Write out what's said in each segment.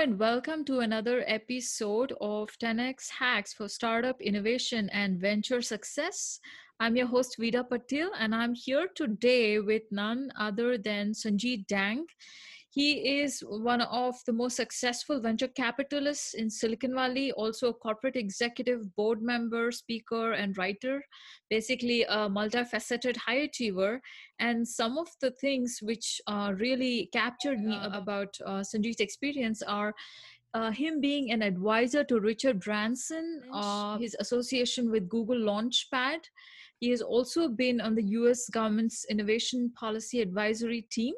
and welcome to another episode of 10x Hacks for Startup Innovation and Venture Success. I'm your host, Vidya Patil, and I'm here today with none other than Sanjeet Dang. He is one of the most successful venture capitalists in Silicon Valley, also a corporate executive, board member, speaker, and writer. Basically, a multifaceted high achiever. And some of the things which uh, really captured me about uh, Sanjeet's experience are uh, him being an advisor to Richard Branson, uh, his association with Google Launchpad. He has also been on the US government's innovation policy advisory team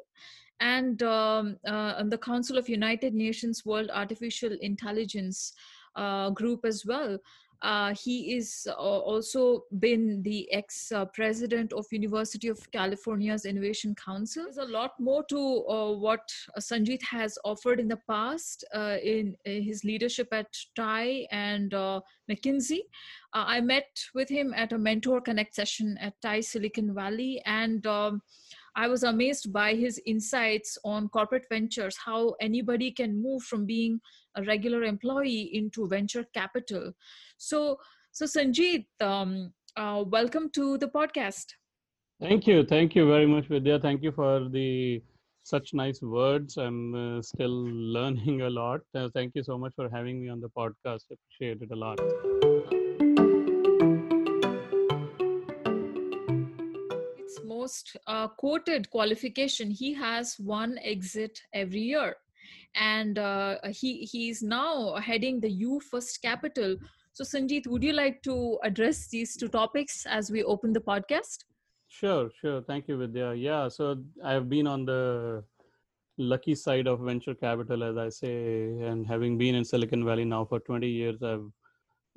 and um, uh, the Council of United Nations World Artificial Intelligence uh, group as well. Uh, he is uh, also been the ex-president of University of California's Innovation Council. There's a lot more to uh, what Sanjeet has offered in the past uh, in, his leadership at TIE and McKinsey. I met with him at a Mentor Connect session at TIE Silicon Valley and um, I was amazed by his insights on corporate ventures, how anybody can move from being a regular employee into venture capital. So, so Sanjeet, um, uh, welcome to the podcast. Thank you. Thank you very much, Vidya. Thank you for the such nice words. I'm uh, still learning a lot. Uh, thank you so much for having me on the podcast. Appreciate it a lot. Most uh, quoted qualification he has one exit every year. And uh, he he's now heading the u first capital. So sanjeet would you like to address these two topics as we open the podcast? Sure sure. Thank you vidya. Yeah so i've been on the lucky side of venture capital as i say and having been in silicon valley now for 20 years i've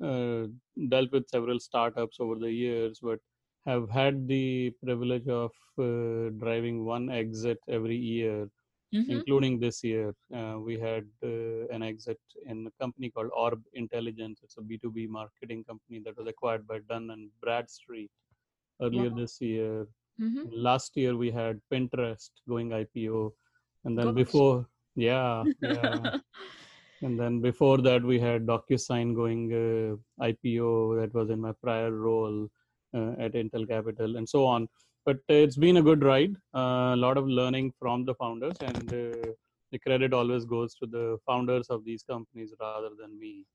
uh, dealt with several startups over the years but have had the privilege of uh, driving one exit every year, mm-hmm. including this year. Uh, we had uh, an exit in a company called Orb Intelligence. It's a B2B marketing company that was acquired by Dun and Bradstreet earlier wow. this year. Mm-hmm. Last year we had Pinterest going IPO, and then Gosh. before, yeah, yeah. and then before that we had DocuSign going uh, IPO. That was in my prior role at Intel Capital, and so on. But it's been a good ride. Uh, a lot of learning from the founders, and uh, the credit always goes to the founders of these companies rather than me.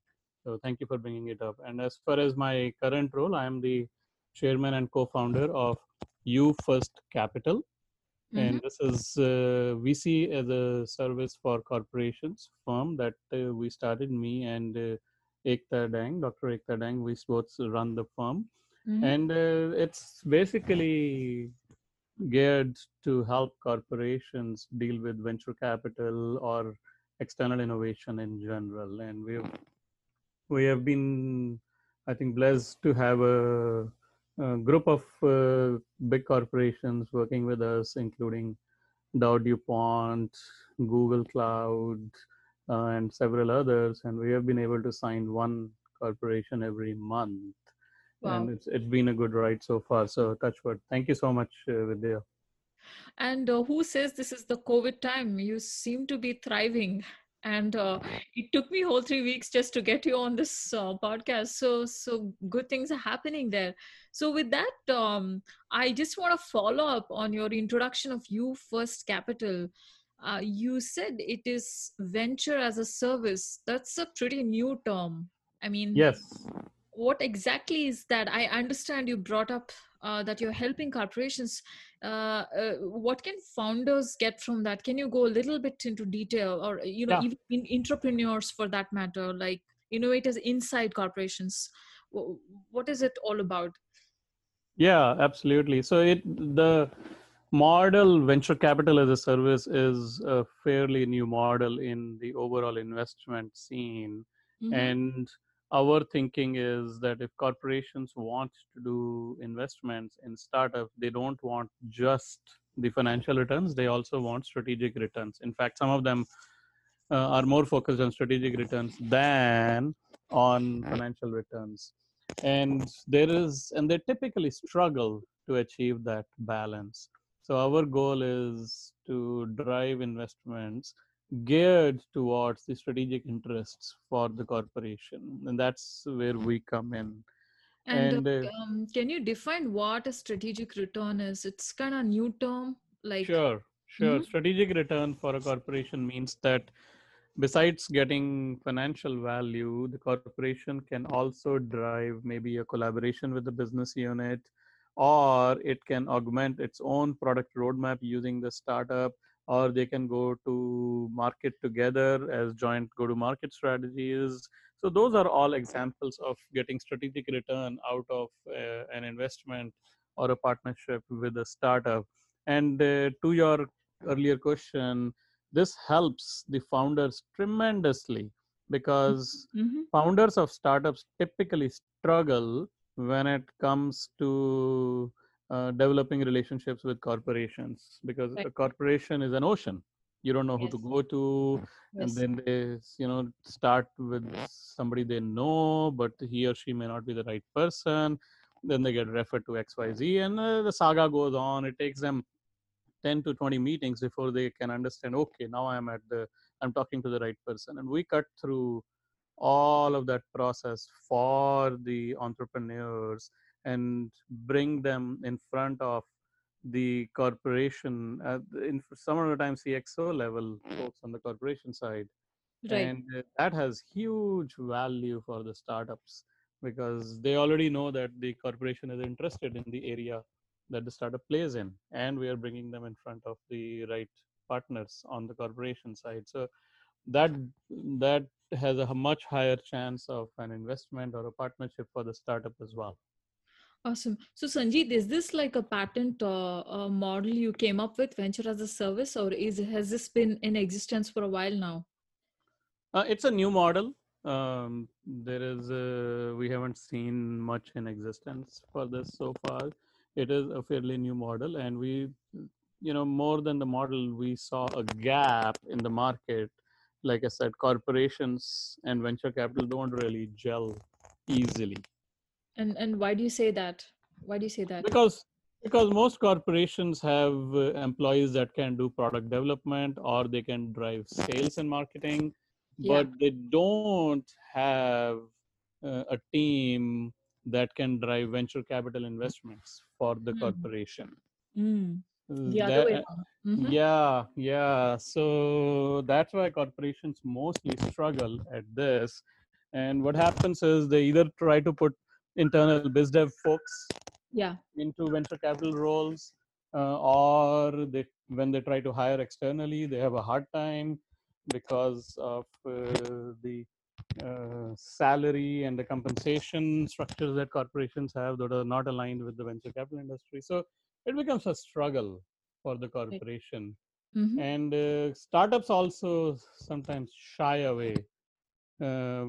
So thank you for bringing it up. And as far as my current role, I am the chairman and co-founder of U First Capital, Mm-hmm. and this is uh, VC as a service for corporations firm that uh, we started. Me and uh, Ekta Dang, Dr. Ekta Dang, we both run the firm, mm-hmm. and uh, it's basically geared to help corporations deal with venture capital or external innovation in general. And we've we have been i think blessed to have a, a group of uh, big corporations working with us including dow dupont google cloud uh, and several others. And we have been able to sign one corporation every month wow. and it's it's been a good ride so far. So touch wood. Thank you so much, uh, Vidya. And uh, who says this is the COVID time? You seem to be thriving, and uh, it took me whole three weeks just to get you on this uh, podcast. So so good things are happening there. So with that, um, I just want to follow up on your introduction of U First Capital. Uh, you said it is venture as a service. That's a pretty new term. I mean, yes what exactly is that? I understand you brought up uh, that you're helping corporations. Uh, uh, what can founders get from that? Can you go a little bit into detail or you know yeah. even entrepreneurs for that matter like innovators inside corporations? What is it all about? Yeah absolutely. So it the model venture capital as a service is a fairly new model in the overall investment scene. Mm-hmm. and our thinking is that if corporations want to do investments in startups they don't want just the financial returns they also want strategic returns. In fact some of them uh, are more focused on strategic returns than on financial returns. And there is and they typically struggle to achieve that balance. So our goal is to drive investments geared towards the strategic interests for the corporation and that's where we come in. And, and uh, um, can you define what a strategic return is? It's kind of new term like sure sure. Mm-hmm. strategic return for a corporation means that besides getting financial value the corporation can also drive maybe a collaboration with the business unit or it can augment its own product roadmap using the startup or they can go to market together as joint go to market strategies. So those are all examples of getting strategic return out of uh, an investment or a partnership with a startup. And uh, to your earlier question this helps the founders tremendously because mm-hmm. founders of startups typically struggle when it comes to uh, developing relationships with corporations because right. a corporation is an ocean you don't know yes. who to go to yes. and then they you know start with somebody they know but he or she may not be the right person then they get referred to xyz and uh, the saga goes on it takes them 10 to 20 meetings before they can understand okay now i'm at the i'm talking to the right person and we cut through all of that process for the entrepreneurs and bring them in front of the corporation uh, in some of the time cxo level folks on the corporation side. Right. and that has huge value for the startups because they already know that the corporation is interested in the area that the startup plays in and we are bringing them in front of the right partners on the corporation side. So that that has a much higher chance of an investment or a partnership for the startup as well awesome. So sanjeet is this like a patent uh, model you came up with venture as a service or is has this been in existence for a while now? Uh, it's a new model. Um, there is a, we haven't seen much in existence for this so far. It is a fairly new model and we you know more than the model we saw a gap in the market. Like I said, corporations and venture capital don't really gel easily. And and why do you say that? Why do you say that? Because because most corporations have uh, employees that can do product development or they can drive sales and marketing, yeah. but they don't have uh, a team that can drive venture capital investments for the mm. corporation. Mm. The other way around. Mm-hmm. Yeah, yeah. So that's why corporations mostly struggle at this. And what happens is they either try to put internal biz dev folks yeah. into venture capital roles, uh, or they when they try to hire externally, they have a hard time because of uh, the uh, salary and the compensation structures that corporations have that are not aligned with the venture capital industry. So it becomes a struggle for the corporation mm-hmm. and uh, startups also sometimes shy away uh,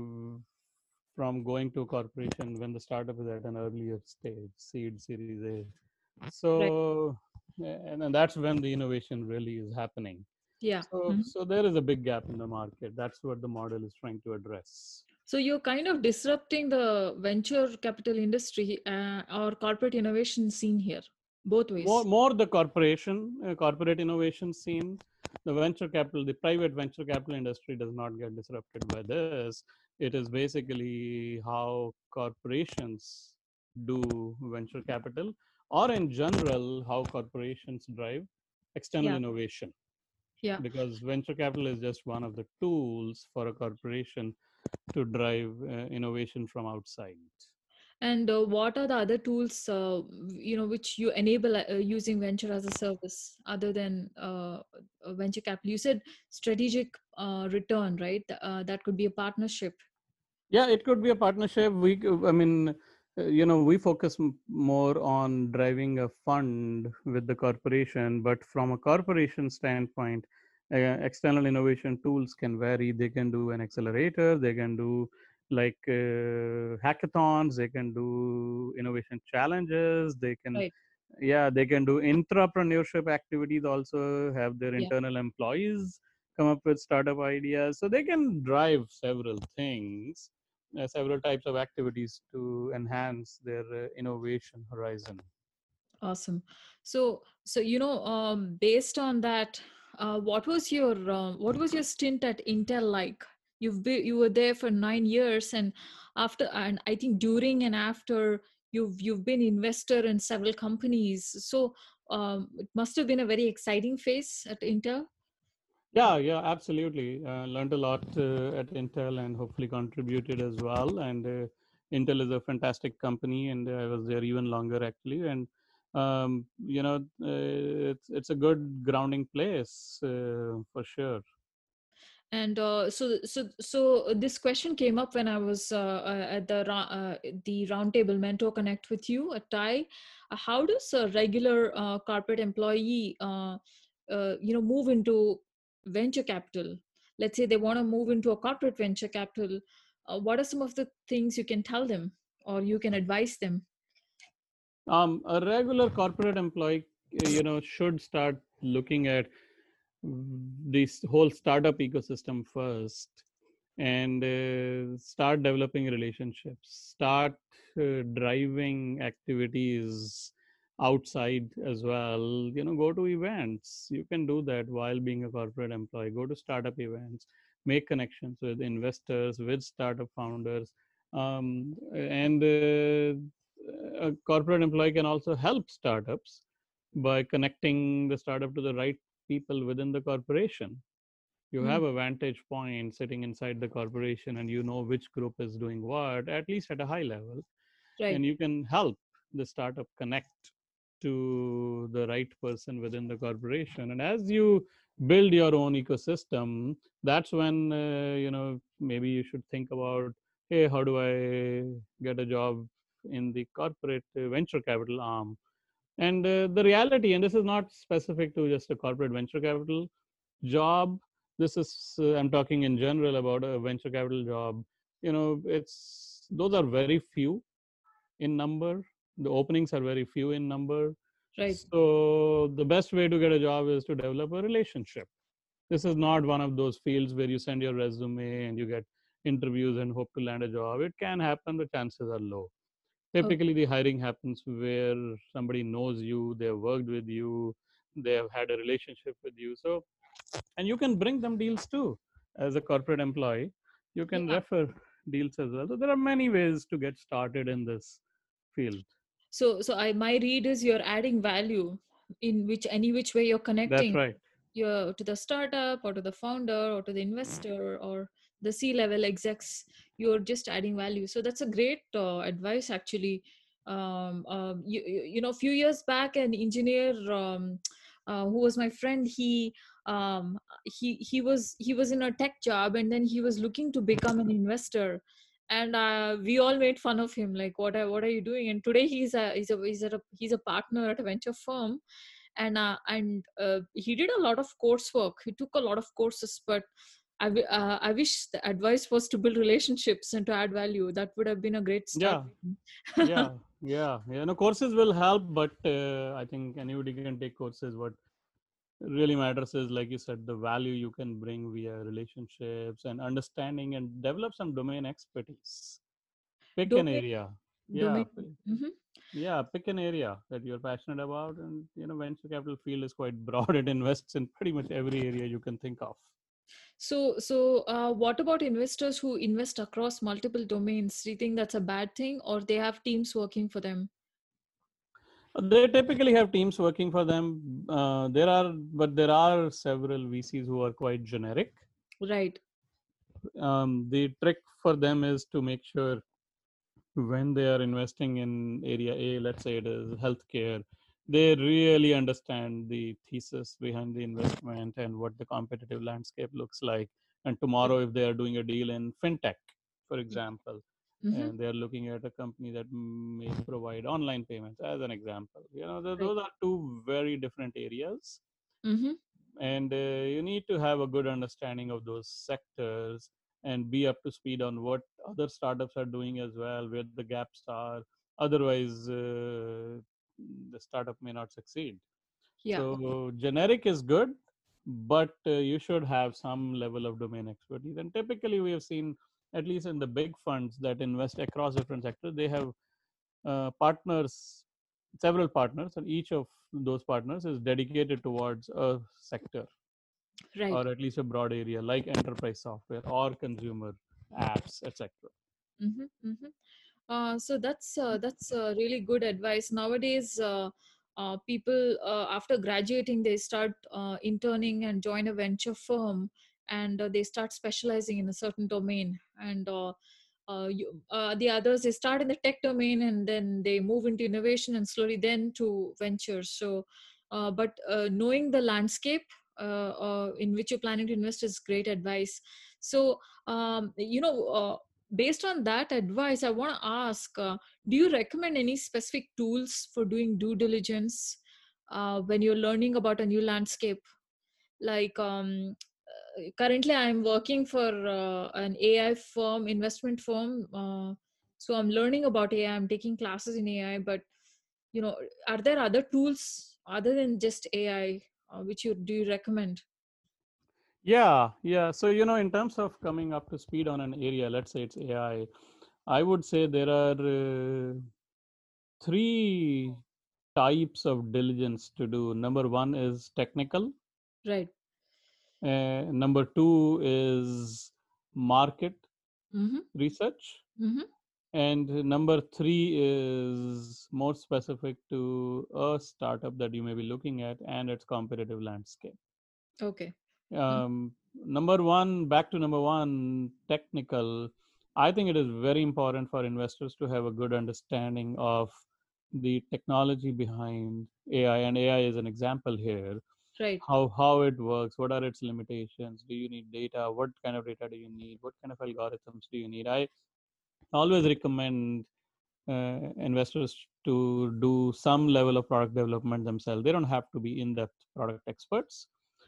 from going to a corporation when the startup is at an earlier stage seed series a so right. and, and that's when the innovation really is happening. Yeah. So, mm-hmm. so there is a big gap in the market. That's what the model is trying to address. So you're kind of disrupting the venture capital industry uh, or corporate innovation scene here both ways. More, more the corporation uh, corporate innovation scene. The venture capital the private venture capital industry does not get disrupted by this. It is basically how corporations do venture capital or in general how corporations drive external yeah. innovation. Yeah. Because venture capital is just one of the tools for a corporation to drive uh, innovation from outside and uh, what are the other tools uh, you know which you enable uh, using venture as a service other than uh, venture capital? You said strategic uh, return right? Uh, that could be a partnership. Yeah it could be a partnership. We i mean you know we focus more on driving a fund with the corporation but from a corporation standpoint external innovation tools can vary. They can do an accelerator they can do like uh, hackathons they can do innovation challenges they can right. yeah they can do intrapreneurship activities also have their yeah. internal employees come up with startup ideas so they can drive several things uh, several types of activities to enhance their uh, innovation horizon awesome so so you know um, based on that uh, what was your uh, what was your stint at Intel like? You've been you were there for nine years, and after and I think during and after you've you've been investor in several companies. So um, it must have been a very exciting phase at Intel. Yeah, yeah, absolutely. Uh, learned a lot uh, at Intel and hopefully contributed as well. And uh, Intel is a fantastic company, and I was there even longer actually. And um, you know, uh, it's it's a good grounding place uh, for sure. And uh, so, so, so this question came up when I was uh, uh, at the uh, the roundtable Mentor Connect with you at TiE. how does a regular corporate employee, you know, move into venture capital? Let's say they want to move into a corporate venture capital. what are some of the things you can tell them, or you can advise them? Um, a regular corporate employee, you know, should start looking at this whole startup ecosystem first and uh, start developing relationships start uh, driving activities outside as well. You know go to events. You can do that while being a corporate employee. Go to startup events. Make connections with investors with startup founders. Um, and uh, a corporate employee can also help startups by connecting the startup to the right people within the corporation you mm. have a vantage point sitting inside the corporation and you know which group is doing what at least at a high level right. and you can help the startup connect to the right person within the corporation and as you build your own ecosystem that's when uh, you know maybe you should think about hey how do i get a job in the corporate uh, venture capital arm and uh, the reality and this is not specific to just a corporate venture capital job. This is uh, i'm talking in general about a venture capital job. You know it's those are very few in number. The openings are very few in number. Right. So the best way to get a job is to develop a relationship. This is not one of those fields where you send your resume and you get interviews and hope to land a job. It can happen the chances are low typically okay. the hiring happens where somebody knows you they've worked with you they have had a relationship with you. So and you can bring them deals too. As a corporate employee you can yeah. refer deals as well. So there are many ways to get started in this field. So so i my read is you're adding value in which any which way you're connecting that's right. you're to the startup or to the founder or to the mm-hmm. investor or the c level execs you're just adding value. So that's a great uh, advice actually. Um, uh, you, you know a few years back an engineer um, uh, who was my friend he um, he he was he was in a tech job and then he was looking to become an investor. And uh, we all made fun of him like what are, what are you doing? And today he's a he's a he's a he's a partner at a venture firm. And uh, and uh, he did a lot of coursework. He took a lot of courses but I, uh, I wish the advice was to build relationships and to add value. That would have been a great start. Yeah, yeah, yeah, yeah. know, courses will help, but uh, I think anybody can take courses. What really matters is, like you said, the value you can bring via relationships and understanding and develop some domain expertise. Pick domain, an area. Yeah. Mm-hmm. Yeah, pick an area that you're passionate about, and you know, venture capital field is quite broad. It invests in pretty much every area you can think of. So, so uh, what about investors who invest across multiple domains? Do you think that's a bad thing, or they have teams working for them? They typically have teams working for them. Uh, there are, but there are several VCs who are quite generic. Right. Um, the trick for them is to make sure when they are investing in area A, let's say it is healthcare, they really understand the thesis behind the investment and what the competitive landscape looks like. And tomorrow if they are doing a deal in fintech for example mm-hmm. and they're looking at a company that may provide online payments as an example you know those are two very different areas. Mm-hmm. and uh, you need to have a good understanding of those sectors and be up to speed on what other startups are doing as well where the gaps are. Otherwise uh, the startup may not succeed yeah. so generic is good but uh, you should have some level of domain expertise and typically we have seen at least in the big funds that invest across different sectors they have uh, partners several partners and each of those partners is dedicated towards a sector right or at least a broad area like enterprise software or consumer apps etc mm-hmm, mm-hmm. Uh, so that's uh, that's uh, really good advice. Nowadays uh, uh, people after graduating they start interning and join a venture firm and they start specializing in a certain domain. And you, the others they start in the tech domain and then they move into innovation and slowly then to ventures. So but knowing the landscape in which you're planning to invest is great advice. So um, you know based on that advice i want to ask uh, do you recommend any specific tools for doing due diligence uh, when you're learning about a new landscape? Like um, uh, currently i'm working for uh, an ai firm investment firm uh, so i'm learning about ai i'm taking classes in ai but you know are there other tools other than just ai uh, which you do you recommend yeah yeah. So you know in terms of coming up to speed on an area let's say it's ai i would say there are uh, three types of diligence to do. Number one is technical. Right. Uh, number two is market mm-hmm. research. Mm-hmm. and number three is more specific to a startup that you may be looking at and its competitive landscape. Okay um, number one back to number one technical. I think it is very important for investors to have a good understanding of the technology behind ai and ai is an example here. Right. How how it works what are its limitations do you need data what kind of data do you need what kind of algorithms do you need? I always recommend uh, investors to do some level of product development themselves. They don't have to be in-depth product experts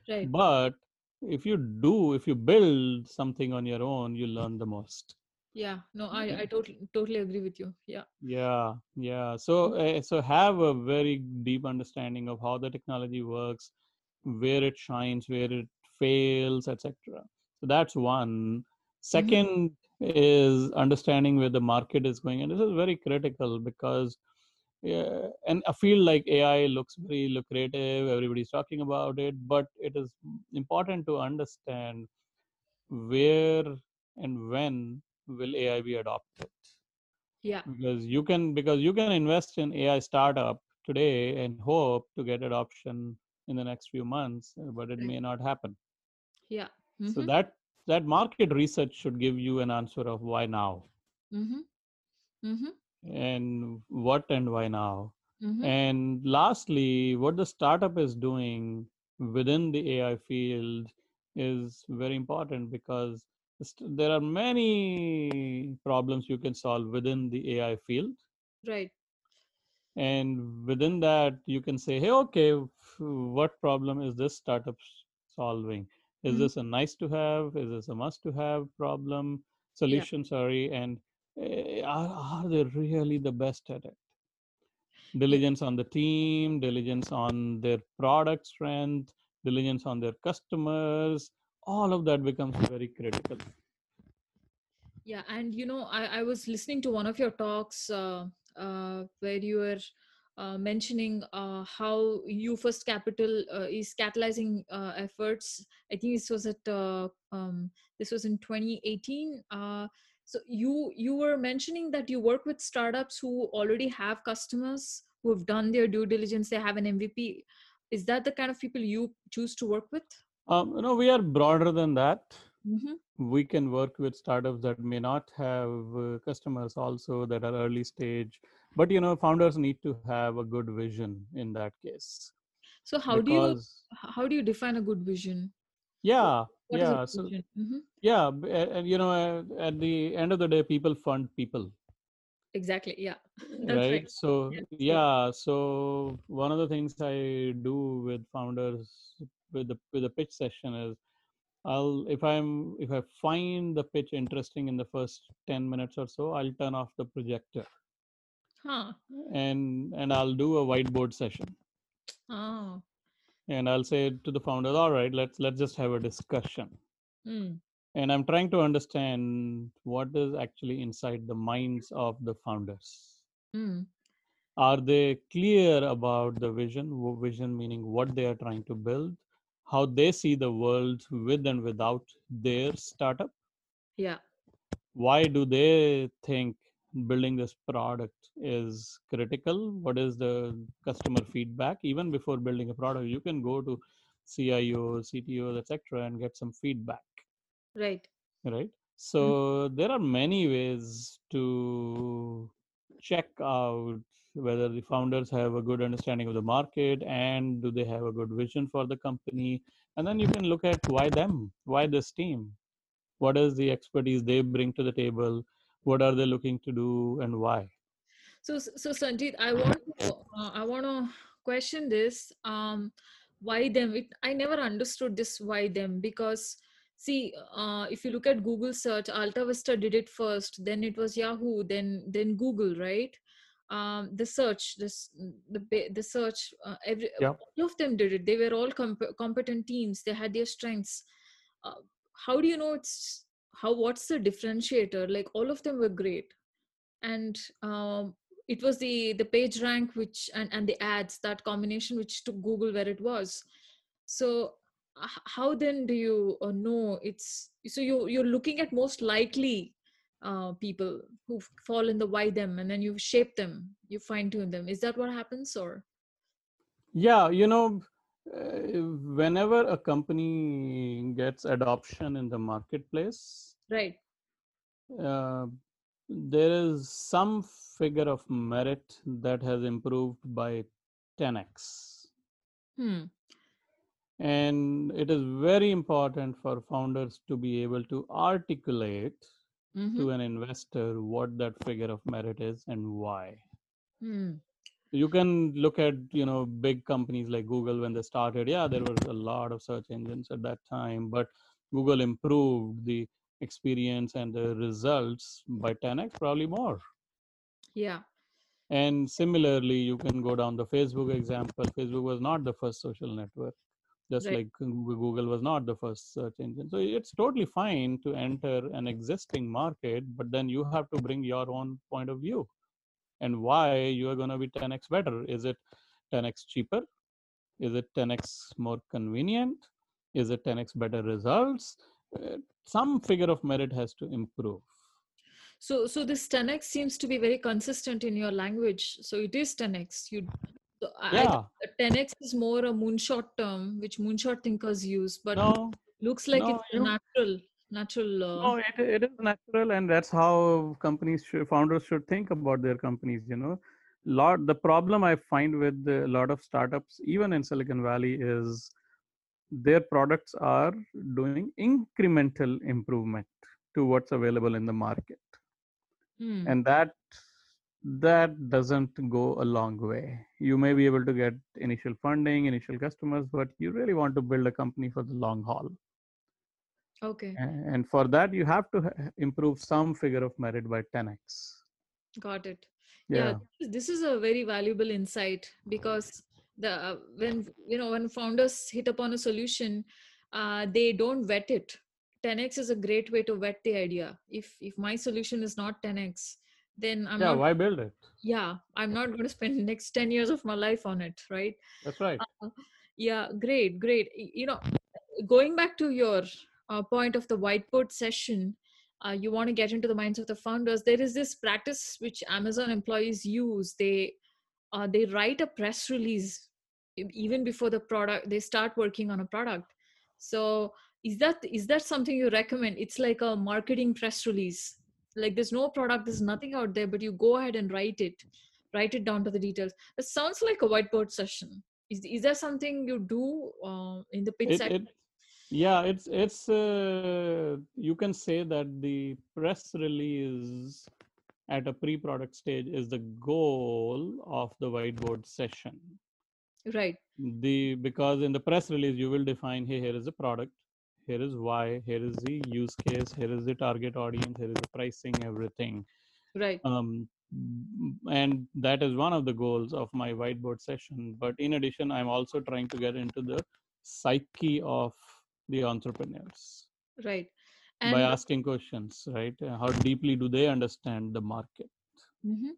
right. but if you do if you build something on your own you learn the most. Yeah no i mm-hmm. i totally totally agree with you yeah. Yeah yeah so uh, so have a very deep understanding of how the technology works where it shines where it fails etc so that's one. Mm-hmm. Second is understanding where the market is going and this is very critical because yeah, and a field like ai looks very lucrative everybody's talking about it but it is important to understand where and when will ai be adopted yeah because you can because you can invest in ai startup today and hope to get adoption in the next few months but it may not happen yeah so Mhm. that that market research should give you an answer of why now mm-hmm. Mm-hmm. And what and why now? Mm-hmm. and lastly what the startup is doing within the ai field is very important because there are many problems you can solve within the ai field. Right. And within that you can say hey okay what problem is this startup solving? Is Mhm. this a nice to have? Is this a must to have problem? Solution sorry. And are, are they really the best at it? Diligence on the team diligence on their product strength diligence on their customers all of that becomes very critical. Yeah and you know i, I was listening to one of your talks uh, uh, where you were uh, mentioning uh, how U First Capital uh, is catalyzing uh, efforts. I think this was at uh, um, this was in 2018 uh, so you you were mentioning that you work with startups who already have customers who have done their due diligence they have an mvp is that the kind of people you choose to work with? Um, you know we are broader than that. Mm-hmm. we can work with startups that may not have uh, customers also that are early stage but you know founders need to have a good vision in that case. So how do you how do you define a good vision? Yeah what yeah so vision hmm yeah and you know at the end of the day people fund people. Exactly yeah right. Right? So yes. yeah so one of the things i do with founders with the with the pitch session is i'll if i'm if i find the pitch interesting in the first 10 minutes or so i'll turn off the projector. Huh. And and i'll do a whiteboard session. Oh and i'll say to the founders all right let's let's just have a discussion mm. and i'm trying to understand what is actually inside the minds of the founders Mm. are they clear about the vision vision meaning what they are trying to build how they see the world with and without their startup yeah why do they think building this product is critical. What is the customer feedback? Even before building a product you can go to cio cto etc and get some feedback right. right? So mm-hmm. there are many ways to check out whether the founders have a good understanding of the market and do they have a good vision for the company. And then you can look at why them why this team. What is the expertise they bring to the table what are they looking to do and why? So so sanjeet i want to, uh, i want to question this um why them? It, i never understood this why them because see uh, if you look at google search AltaVista did it first then it was yahoo then then google right? Um, the search this the the search uh, every yeah. all of them did it. They were all comp- competent teams. They had their strengths. Uh, how do you know it's how what's the differentiator? Like all of them were great. And um, it was the the page rank which and and the ads that combination which took google where it was. So how then do you uh, know it's so you you're looking at most likely uh, people who fall in the why them and then you shape them you fine tune them. Is that what happens or? Yeah you know whenever a company gets adoption in the marketplace right uh, there is some figure of merit that has improved by 10x hmm. and it is very important for founders to be able to articulate mm-hmm. to an investor what that figure of merit is and why hmm you can look at you know big companies like google when they started. Yeah there was a lot of search engines at that time but google improved the experience and the results by 10x probably more. Yeah. And similarly you can go down the facebook example. Facebook was not the first social network just right. like google was not the first search engine. So it's totally fine to enter an existing market but then you have to bring your own point of view and why you are going to be 10x better. Is it 10x cheaper? Is it 10x more convenient? Is it 10x better results? Uh, some figure of merit has to improve. So so this 10x seems to be very consistent in your language. So it is 10x you so yeah. I, 10x is more a moonshot term which moonshot thinkers use but no, looks like no, it's you, natural natural uh... no it, it is natural and that's how companies should, founders should think about their companies you know. Lot the problem i find with a lot of startups even in silicon valley is their products are doing incremental improvement to what's available in the market. Hmm. and that that doesn't go a long way. You may be able to get initial funding initial customers but you really want to build a company for the long haul okay. And for that you have to improve some figure of merit by 10x got it. Yeah, yeah. this is a very valuable insight because the uh, when you know when founders hit upon a solution uh, they don't vet it. 10x is a great way to vet the idea. If if my solution is not 10x then i'm yeah not, why build it? Yeah i'm not going to spend the next 10 years of my life on it right? That's right. Uh, yeah great great. You know going back to your uh, point of the whiteboard session, uh, you want to get into the minds of the founders. There is this practice which Amazon employees use. They uh, they write a press release even before the product they start working on a product. So is that is that something you recommend? It's like a marketing press release. Like there's no product, there's nothing out there, but you go ahead and write it, write it down to the details. It sounds like a whiteboard session. Is is that something you do uh, in the pitch? It, it, yeah it's it's uh, you can say that the press release at a pre-product stage is the goal of the whiteboard session. Right. The because in the press release you will define hey here is the product here is why here is the use case here is the target audience here is the pricing everything. Right. Um and that is one of the goals of my whiteboard session. But in addition i'm also trying to get into the psyche of the entrepreneurs right and by asking questions right uh, how deeply do they understand the market mm-hmm.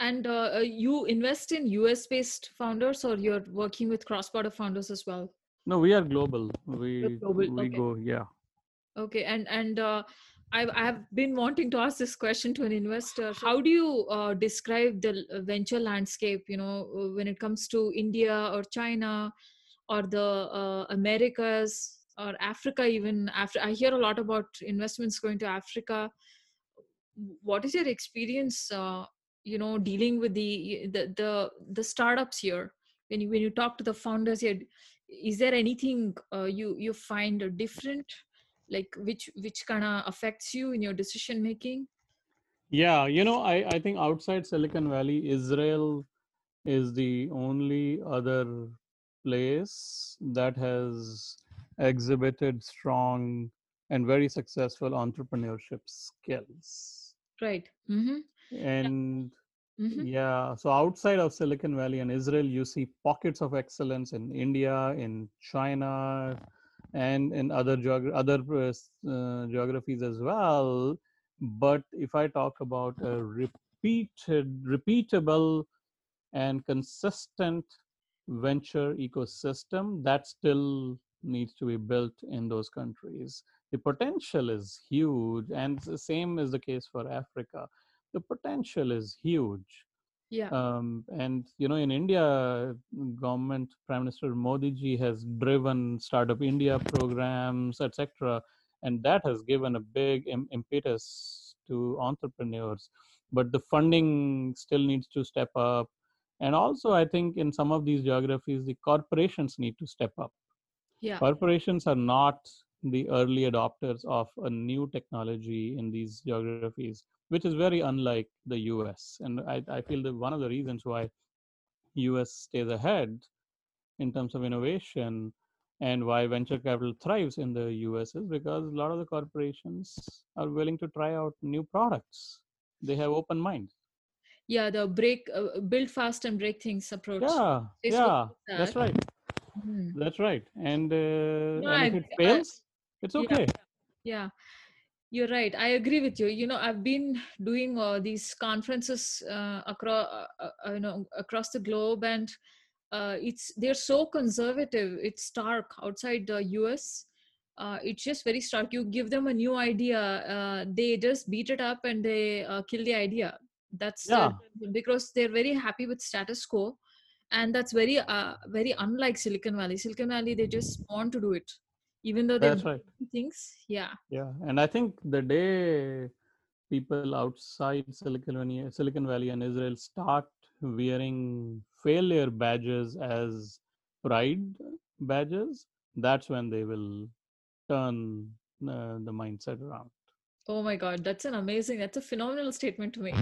and uh, uh you invest in us based founders or you're working with cross border founders as well No, we are global. We global, we okay. go yeah. Okay, and and uh, I've I've been wanting to ask this question to an investor. How do you uh, describe the venture landscape? You know, uh, when it comes to India or China, or the uh, Americas or Africa, even after I hear a lot about investments going to Africa. What is your experience? Uh, you know, dealing with the the the, the startups here. When you when you talk to the founders here, is there anything uh, you you find different? like which which kind of affects you in your decision making Yeah, you know, I, I think outside Silicon Valley, Israel is the only other place that has exhibited strong and very successful entrepreneurship skills. right mm-hmm. And Mm-hmm. yeah, so outside of Silicon Valley and Israel, you see pockets of excellence in India, in China, and in other geog- other uh, geographies as well. But if I talk about a repeated, repeatable, and consistent venture ecosystem, that still needs to be built in those countries. The potential is huge, and the same is the case for Africa. The potential is huge yeah um, and you know in india government prime minister modi ji has driven startup india programs etc and that has given a big Im- impetus to entrepreneurs but the funding still needs to step up and also i think in some of these geographies the corporations need to step up. Yeah. Corporations are not the early adopters of a new technology in these geographies which is very unlike the us and i, I feel that one of the reasons why us stays ahead in terms of innovation and why venture capital thrives in the us is because a lot of the corporations are willing to try out new products. They have open mind yeah the break uh, build fast and break things approach. Yeah Facebook yeah that's that. right. Mhm. that's right. And uh, No, and I if it agree. I- fails it's okay. yeah. You're right. I agree with you. You know i've been doing uh, these conferences uh, across uh, uh, you know across the globe and uh, it's they're so conservative. It's stark outside the us uh, it's just very stark. You give them a new idea uh, they just beat it up and they uh, kill the idea that's Yeah. because they're very happy with status quo and that's very uh, very unlike silicon valley silicon valley they just want to do it even though they've that's right things yeah Yeah, and I think the day people outside Silicon Valley, Silicon Valley and Israel start wearing failure badges as pride badges, that's when they will turn uh, the mindset around. Oh my God, that's an amazing, that's a phenomenal statement to make.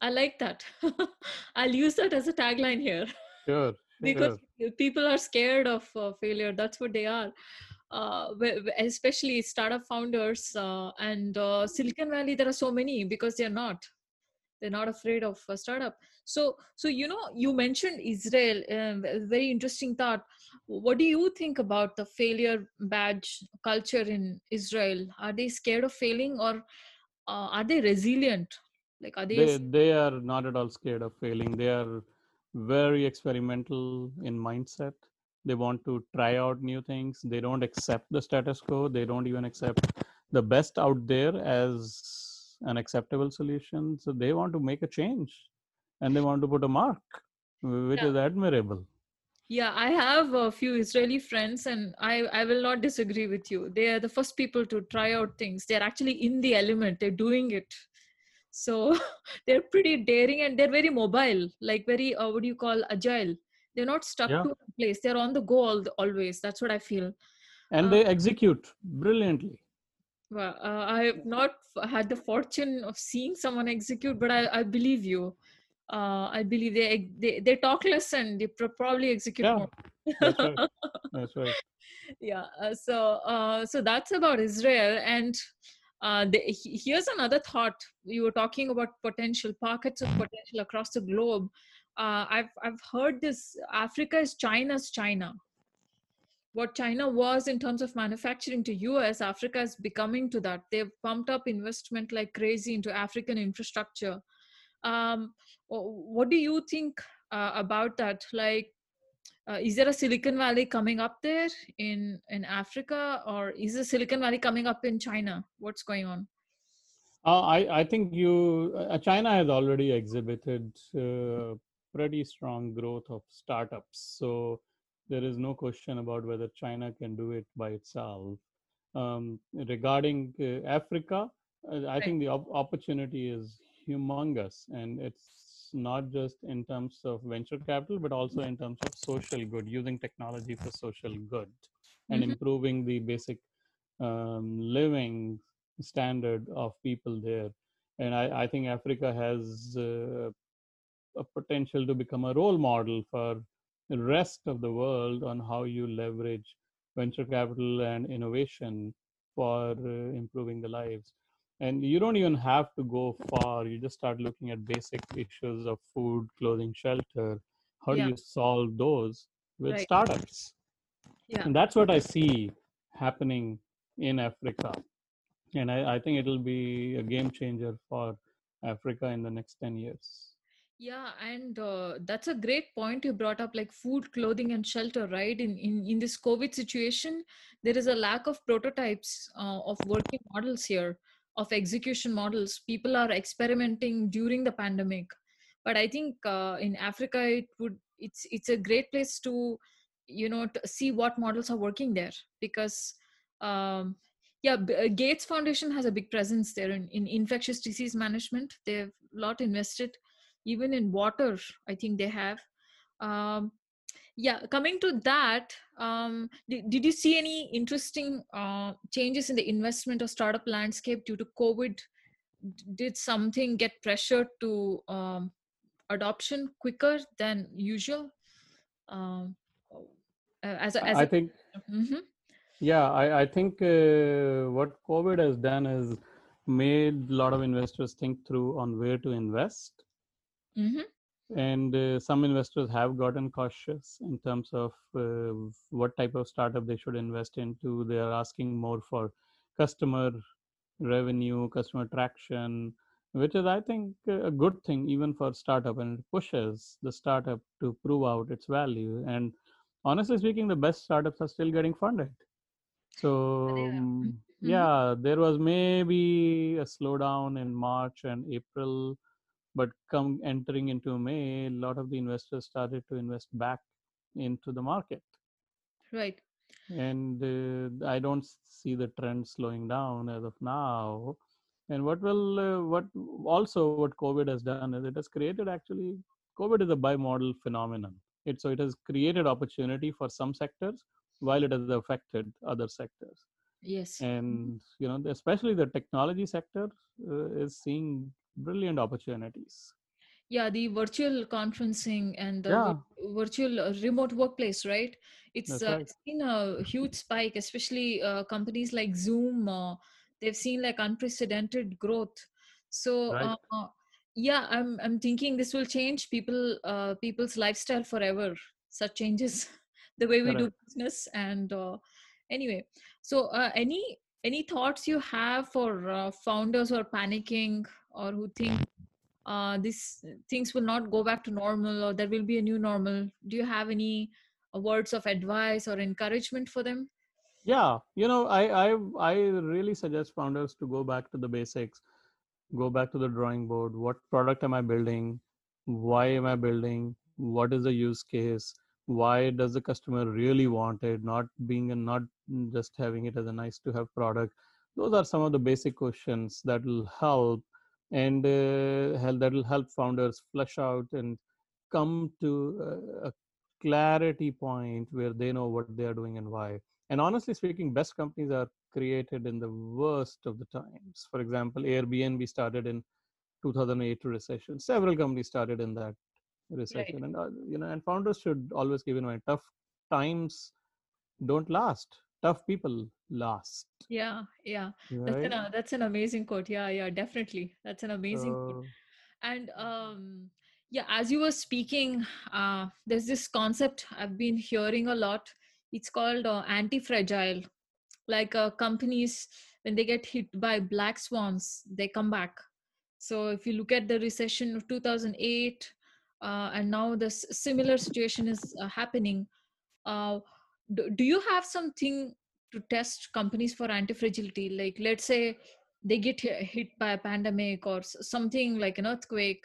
I like that. I'll use that as a tagline here Sure, because sure. people are scared of uh, failure. That's what they are. Uh, especially startup founders uh, and uh, Silicon Valley, there are so many because they're not. They're not afraid of a startup. So, so you know, you mentioned Israel. Um, very interesting thought. What do you think about the failure badge culture in Israel? Are they scared of failing, or uh, are they resilient? Like, are they? They they are not at all scared of failing. They are very experimental in mindset. They want to try out new things. They don't accept the status quo. They don't even accept the best out there as an acceptable solution. So they want to make a change and they want to put a mark, which Yeah. is admirable. Yeah, I have a few Israeli friends, and I I will not disagree with you. They are the first people to try out things. They're actually in the element. They're doing it. So they're pretty daring and they're very mobile, like very uh, what do you call agile. They're not stuck Yeah. to a place. They're on the go all the, always. That's what I feel. And Uh, they execute brilliantly. Well, uh, I have not had the fortune of seeing someone execute, but I, I believe you. Uh, I believe they, they they talk less and they pro- probably execute Yeah, more. that's right. That's right. yeah. Uh, so uh, so that's about Israel, and uh, the, here's another thought. You were talking about potential pockets of potential across the globe. Uh, I've I've heard this. Africa is China's China what China was in terms of manufacturing to US, Africa is becoming to that. They've pumped up investment like crazy into African infrastructure. Um, what do you think uh, about that? Like, uh, is there a Silicon Valley coming up there in in Africa, or is the Silicon Valley coming up in China? What's going on? Uh, I I think you uh, China has already exhibited uh, pretty strong growth of startups. So there is no question about whether China can do it by itself. Um, regarding uh, Africa, uh, I Right. think the op- opportunity is humongous, and it's not just in terms of venture capital, but also in terms of social good, using technology for social good and Mhm. improving the basic um, living standard of people there. And I, I think Africa has uh, a potential to become a role model for the rest of the world on how you leverage venture capital and innovation for uh, improving the lives. And you don't even have to go far. You just start looking at basic issues of food, clothing, shelter. How Yeah. do you solve those with Right. startups? Yeah. And that's what I see happening in Africa. And I, I think it'll be a game changer for Africa in the next 10 years. Yeah, and uh, that's a great point you brought up, like food, clothing, and shelter, right? In in, in this COVID situation, there is a lack of prototypes uh, of working models here, of execution models. People are experimenting during the pandemic, but I think uh, in Africa, it would it's it's a great place to, you know, to see what models are working there because, um, yeah, uh, Gates Foundation has a big presence there in, in infectious disease management. They've a lot invested even in water i think they have um, yeah coming to that um, did, did you see any interesting uh, changes in the investment or startup landscape due to covid did something get pressured to um, adoption quicker than usual um, as a, as I a think, Mhm. yeah, I, I think uh, what COVID has done is made a lot of investors think through on where to invest. Mhm. And uh, some investors have gotten cautious in terms of uh, what type of startup they should invest into. They are asking more for customer revenue, customer traction, which is, I think, a good thing even for startup, and it pushes the startup to prove out its value. And honestly speaking, the best startups are still getting funded. So Yeah. um, Mhm. yeah, there was maybe a slowdown in March and April, but come entering into May, a lot of the investors started to invest back into the market. Right. And uh, i don't see the trend slowing down as of now. And what will uh, what also what covid has done is it has created actually covid is a bimodal phenomenon. It so it has created opportunity for some sectors while it has affected other sectors. Yes. And you know especially the technology sector uh, is seeing brilliant opportunities. Yeah the virtual conferencing and the yeah. virtual uh, remote workplace right? It's uh, right. seen a huge spike especially uh, companies like zoom uh, they've seen like unprecedented growth. So right. uh, yeah i'm i'm thinking this will change people uh, people's lifestyle forever such changes the way we do business and uh, anyway. So uh, any any thoughts you have for uh, founders who are panicking or who think uh, these things will not go back to normal or there will be a new normal. Do you have any uh, words of advice or encouragement for them? Yeah you know i i i really suggest founders to go back to the basics go back to the drawing board. What product am i building? Why am i building? What is the use case? Why does the customer really want it? Not being and not just having it as a nice to have product. Those are some of the basic questions that will help and uh, that will help founders flesh out and come to a, clarity point where they know what they are doing and why and honestly speaking best companies are created in the worst of the times. For example, Airbnb started in 2008 recession. Several companies started in that right recession, and uh, you know, and founders should always keep in mind tough times don't last. Tough people last, yeah yeah. That's an uh, that's an amazing quote. Yeah yeah definitely. That's an amazing quote. And um yeah as you were speaking uh there's this concept i've been hearing a lot. It's called uh, anti-fragile. Like uh, companies when they get hit by black swans they come back. So if you look at the recession of 2008 uh, and now this similar situation is uh, happening uh, do, do you have something to test companies for anti-fragility? Like let's say they get hit by a pandemic or something like an earthquake.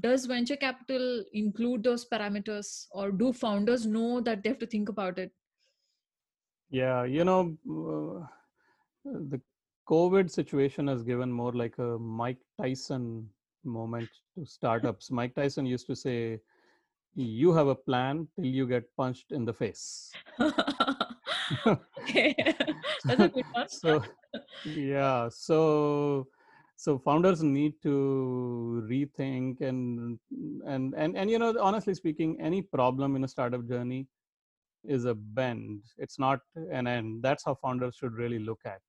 Does venture capital include those parameters or do founders know that they have to think about it? Yeah you know uh, the covid situation has given more like a mike tyson moment to startups mike tyson used to say you have a plan till you get punched in the face. Okay. That's a good one. So yeah so so founders need to rethink and and and and you know honestly speaking any problem in a startup journey is a bend. It's not an end. That's how founders should really look at.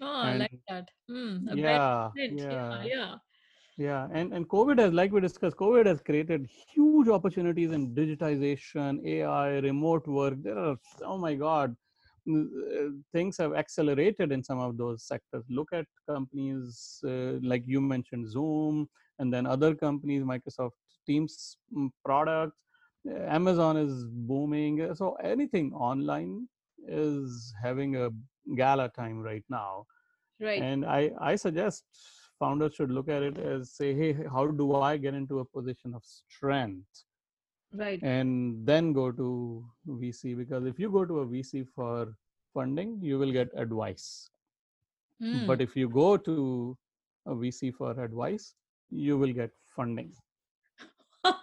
Oh and, i like that. Mm, yeah, yeah. Yeah yeah yeah and and covid has like we discussed covid has created huge opportunities in digitization ai remote work there are oh my god uh, things have accelerated in some of those sectors. Look at companies uh, like you mentioned, Zoom, and then other companies, Microsoft Teams mm, products. Uh, Amazon is booming. So anything online is having a gala time right now. Right. And I, I suggest founders should look at it as say, hey, how do I get into a position of strength? right and then go to vc because if you go to a vc for funding you will get advice mm. but if you go to a vc for advice you will get funding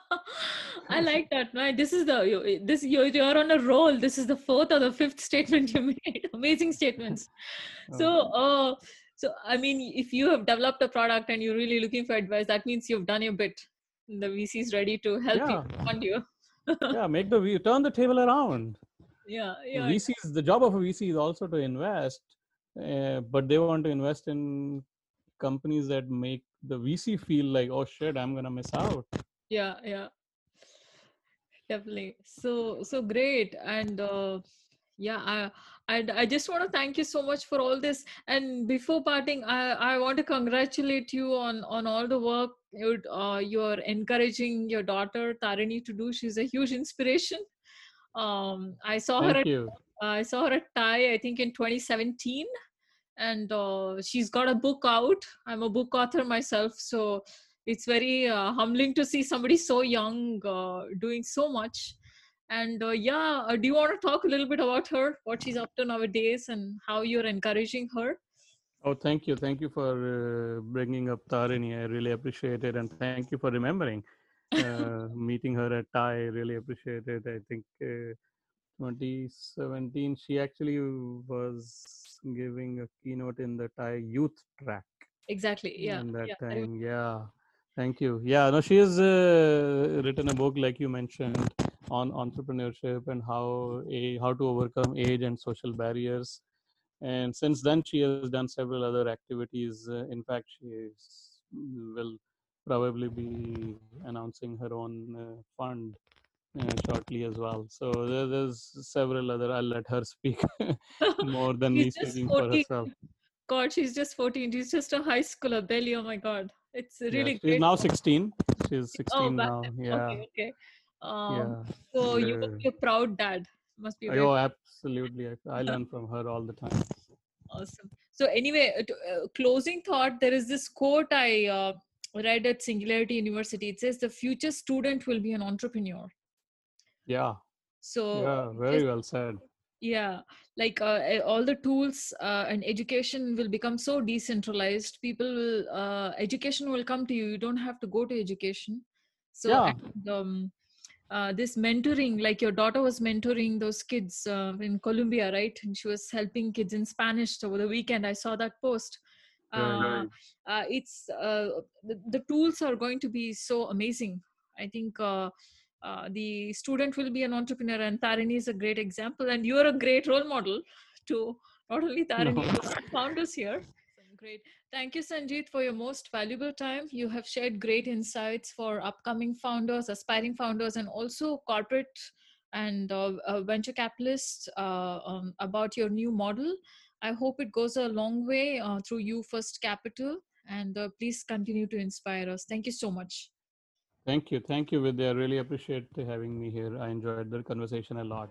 I like that. Man, this is the this you're, you're on a roll. This is the fourth or the fifth statement you made. Amazing statements. So, uh, so I mean, if you have developed a product and you're really looking for advice, that means you've done your bit the VC is ready to help yeah. you fund you. yeah, make the turn the table around. Yeah, yeah. VCs, the job of a VC is also to invest, uh, but they want to invest in companies that make the VC feel like, oh shit, I'm gonna miss out. Yeah, yeah, definitely. So, so great, and uh, yeah, I and I just want to thank you so much for all this. And before parting, I, I want to congratulate you on on all the work you uh, you're encouraging your daughter Tarini to do. She's a huge inspiration. Um, I saw thank her. At, you. I saw her at TiE, I think in 2017, and uh, she's got a book out. I'm a book author myself, so it's very uh, humbling to see somebody so young uh, doing so much and uh, yeah uh, do you want to talk a little bit about her what she's up to nowadays and how you're encouraging her? Oh thank you. Thank you for uh, bringing up tarini. I really appreciate it and thank you for remembering uh, meeting her at TiE really appreciate it. I think uh, 2017 she actually was giving a keynote in the TiE youth track. Exactly. Yeah. In that yeah. time. yeah. Thank you. Yeah no she has uh, written a book like you mentioned on entrepreneurship and how a, how to overcome age and social barriers. And since then she has done several other activities. Uh, in fact she will probably be announcing her own uh, fund uh, shortly as well. So there, there's several other i'll let her speak more than me speaking 14. for herself. God she's just 14 she's just a high schooler belly oh my god. It's really yeah, she's now 16 she's 16 oh, now yeah. Okay, okay. Um, yeah. So you must be a proud dad. Must be. Oh, absolutely. I, I learn from her all the time. Awesome. So anyway, uh, uh, closing thought. There is this quote I uh, read at Singularity University. It says, "The future student will be an entrepreneur." Yeah. So. Yeah. Very just, well said. Yeah, like uh, all the tools uh, and education will become so decentralized. People will uh, education will come to you. You don't have to go to education. So yeah. And, um, uh, this mentoring like your daughter was mentoring those kids uh, in colombia right? And she was helping kids in spanish over the weekend. I saw that post. Uh, uh it's uh, the, the, tools are going to be so amazing. I think uh, the student will be an entrepreneur and tarini is a great example and you're a great role model to not only tarini no. but founders here. Great Thank you, Sanjeet, for your most valuable time. You have shared great insights for upcoming founders, aspiring founders, and also corporate and uh, uh, venture capitalists uh, um, about your new model. I hope it goes a long way uh, through U First Capital, and uh, please continue to inspire us. Thank you so much. Thank you. Thank you, Vidya. I really appreciate having me here. I enjoyed the conversation a lot.